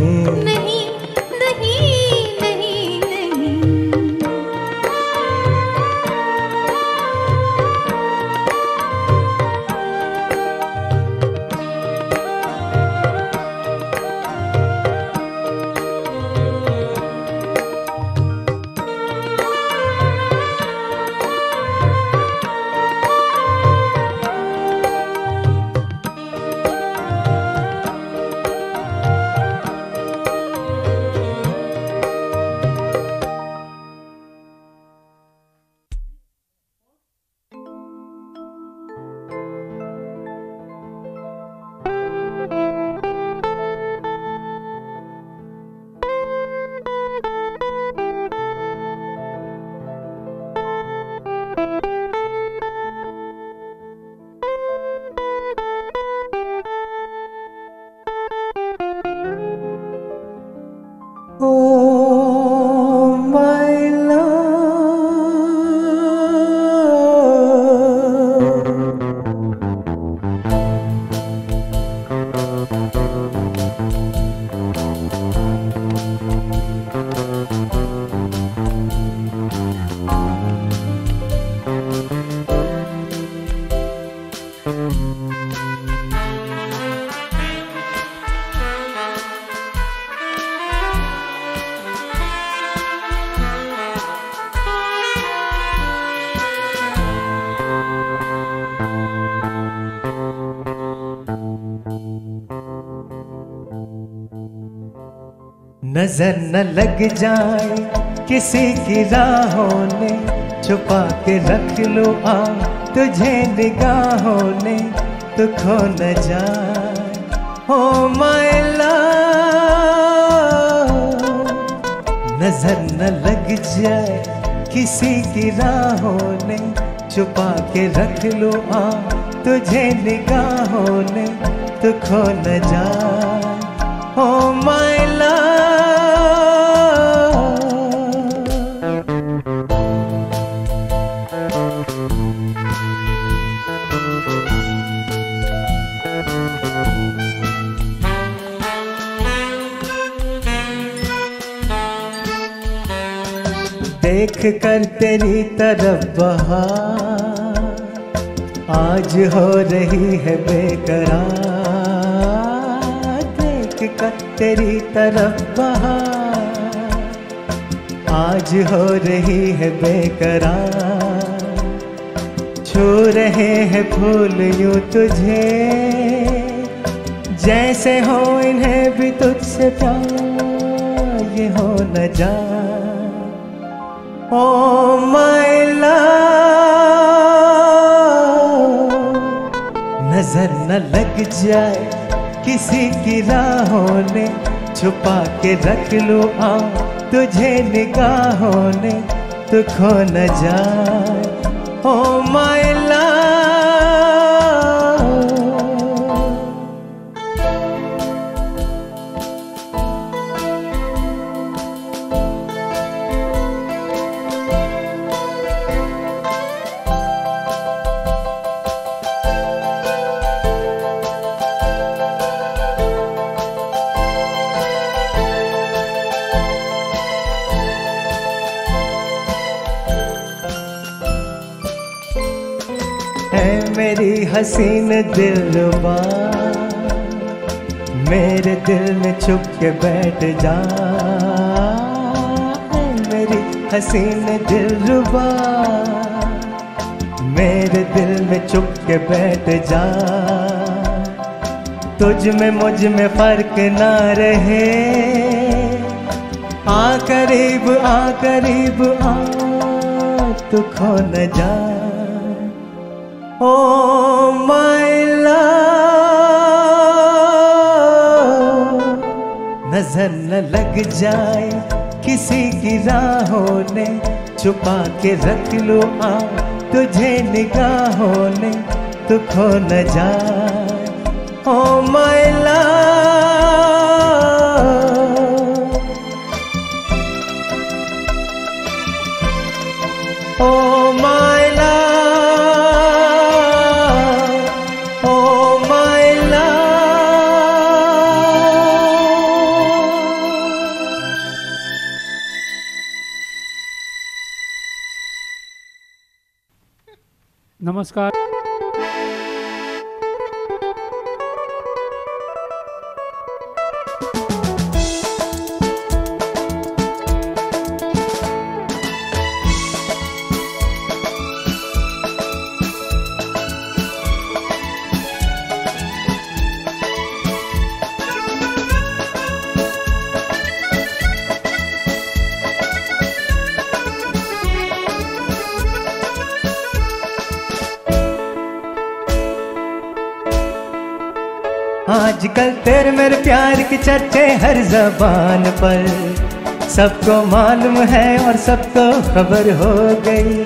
नज़र न लग जाए। किसी की राहों ने छुपा के रख लो आ। तुझे निगाहों ने तो खो न जाए। हो माय नज़र न लग जाए। किसी की राहों ने छुपा के रख लो आ। तुझे निगाहों ने तो खो न जाए। तेरी तरफ़ बहार। आज हो रही है बेकरार। देख कर तेरी तरफ़ बहार। आज हो रही है बेकरार। छू रहे हैं फूल यूँ तुझे। जैसे हो इन्हें भी तुझसे प्यार। ये हो न जा माय नज़र न लग जाए किसी की राहों ने, छुपा के रख लो आ तुझे निगाहों ने तो खो न जाए। ओ माय हसीन दिलवा मेरे दिल में छुप के बैठ जा। मेरी हसीन दिलवा मेरे दिल में छुप के बैठ जा। तुझ में मुझमें फ़र्क ना रहे। आ करीब आ करीब, आ, तू खो न जा। जाए, किसी की राहों ने छुपा के रख लो। आ, तुझे निगाहों ने तू खो न जाए। नमस्कार प्यार की चर्चे हर जबान पर। सबको मालूम है और सबको खबर हो गई।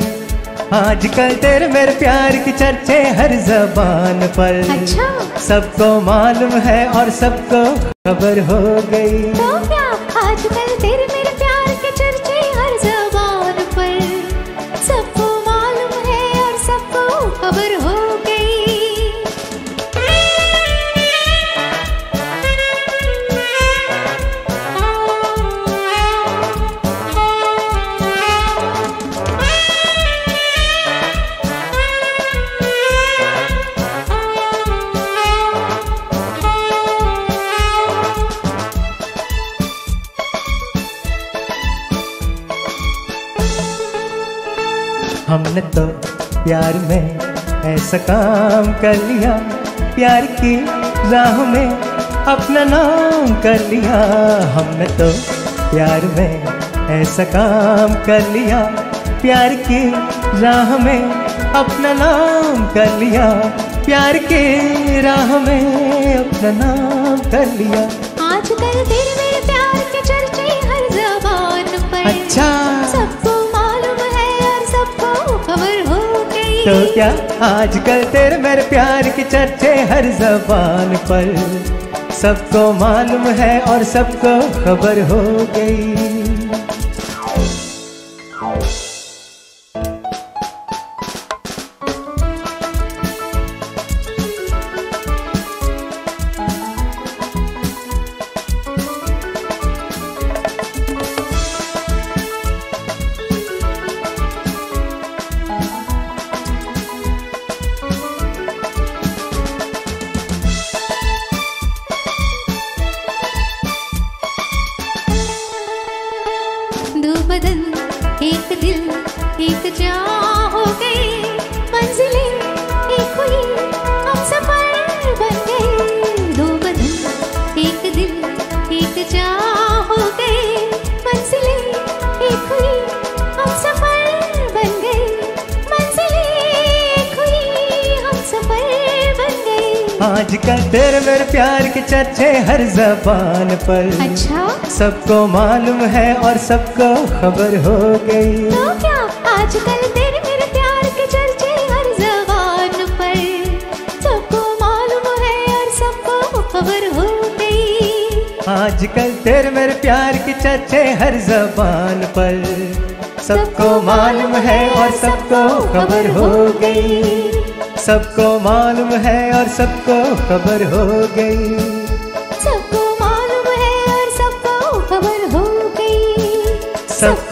आजकल तेरे मेरे प्यार की चर्चे हर जबान पर। अच्छा। सबको मालूम है और सबको खबर हो गई। तो क्या आजकल तेरे हमने तो प्यार में ऐसा काम कर लिया। प्यार की राह में अपना नाम कर लिया। हमने तो प्यार में ऐसा काम कर लिया। प्यार की राह में अपना नाम कर लिया। प्यार के राह में अपना नाम कर लिया। आजकल तेरे मेरे प्यार के चर्चे हर जबान पर। अच्छा। तो क्या आजकल तेरे मेरे प्यार की चर्चे हर जबान पर? सबको मालूम है और सबको खबर हो गई। पर। अच्छा। सबको मालूम है और सबको खबर हो गई। तो क्या आजकल तेरे मेरे प्यार के चर्चे हर जबान पर? सबको मालूम है और सबको खबर हो गई। आजकल तेरे मेरे प्यार की चर्चे हर जबान पर। सबको मालूम है और सबको खबर हो गई। सबको मालूम है और सबको खबर हो गई।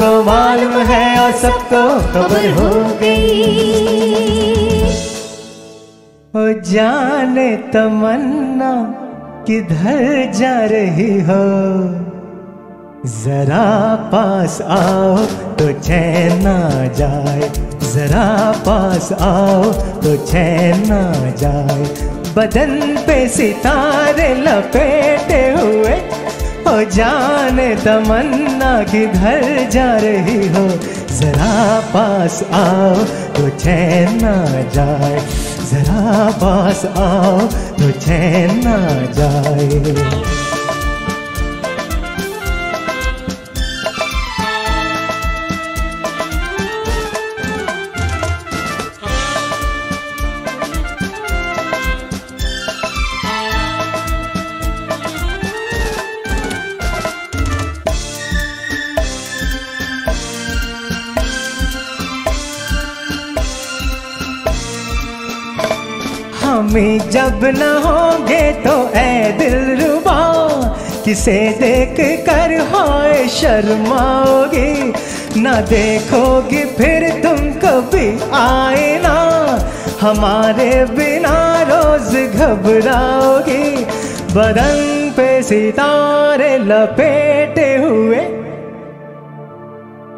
सबको मालूम है और सबको खबर हो गई। ओ जाने तमन्ना किधर जा रही हो? जरा पास आओ तो चैन ना जाए। जरा पास आओ तो चैन ना जाए। बदन पे सितारे लपेटे हुए ओ जाने तमन्ना किधर जा रही हो, जरा पास आओ तो चैन ना जाए, जरा पास आओ तो चैन ना जाए। हमें जब न होंगे तो ऐ दिल रुबा। किसे देख कर हाय शर्माओगी? ना देखोगी फिर तुम कभी आए ना हमारे बिना रोज घबराओगे। बदन पे सितारे लपेटे हुए।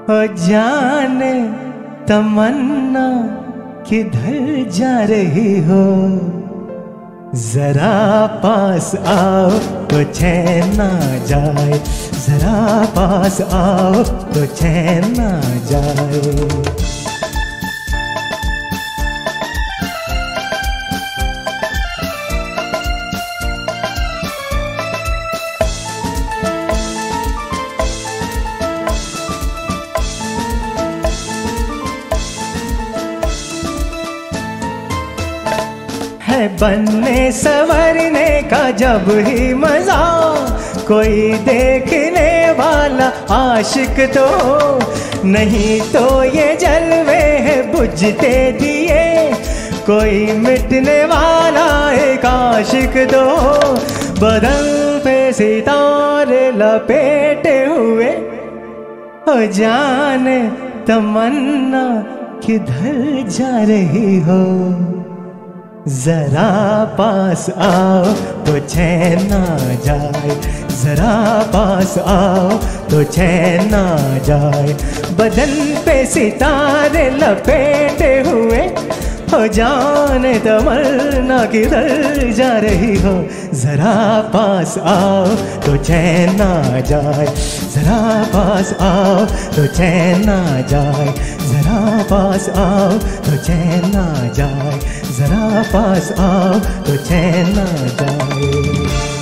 ओ जाने, तमन्ना, किधर जा रही हो? जरा पास आओ तो चैन ना जाए। जरा पास आओ तो चैन ना जाए। है बनने संवरने का जब ही मज़ा, कोई देखने वाला आशिक तो नहीं तो ये जलवे है बुझते दिए। कोई मिटने वाला एक आशिक तो बदल पे सितारे लपेटे हुए। ओ जाने तमन्ना किधर जा रही हो? जरा पास आओ तो चैन ना जाए। जरा पास आओ तो चैन ना जाए। बदन पे सितारे लपेटे हुए हो जाने तमन्ना किधर जा रही हो। जरा पास आओ तो चैन ना जाए। जरा पास आओ तो चैन ना जाए। जरा पास आओ तो चैन ना जाए। जरा पास आओ तो चैन ना जाए।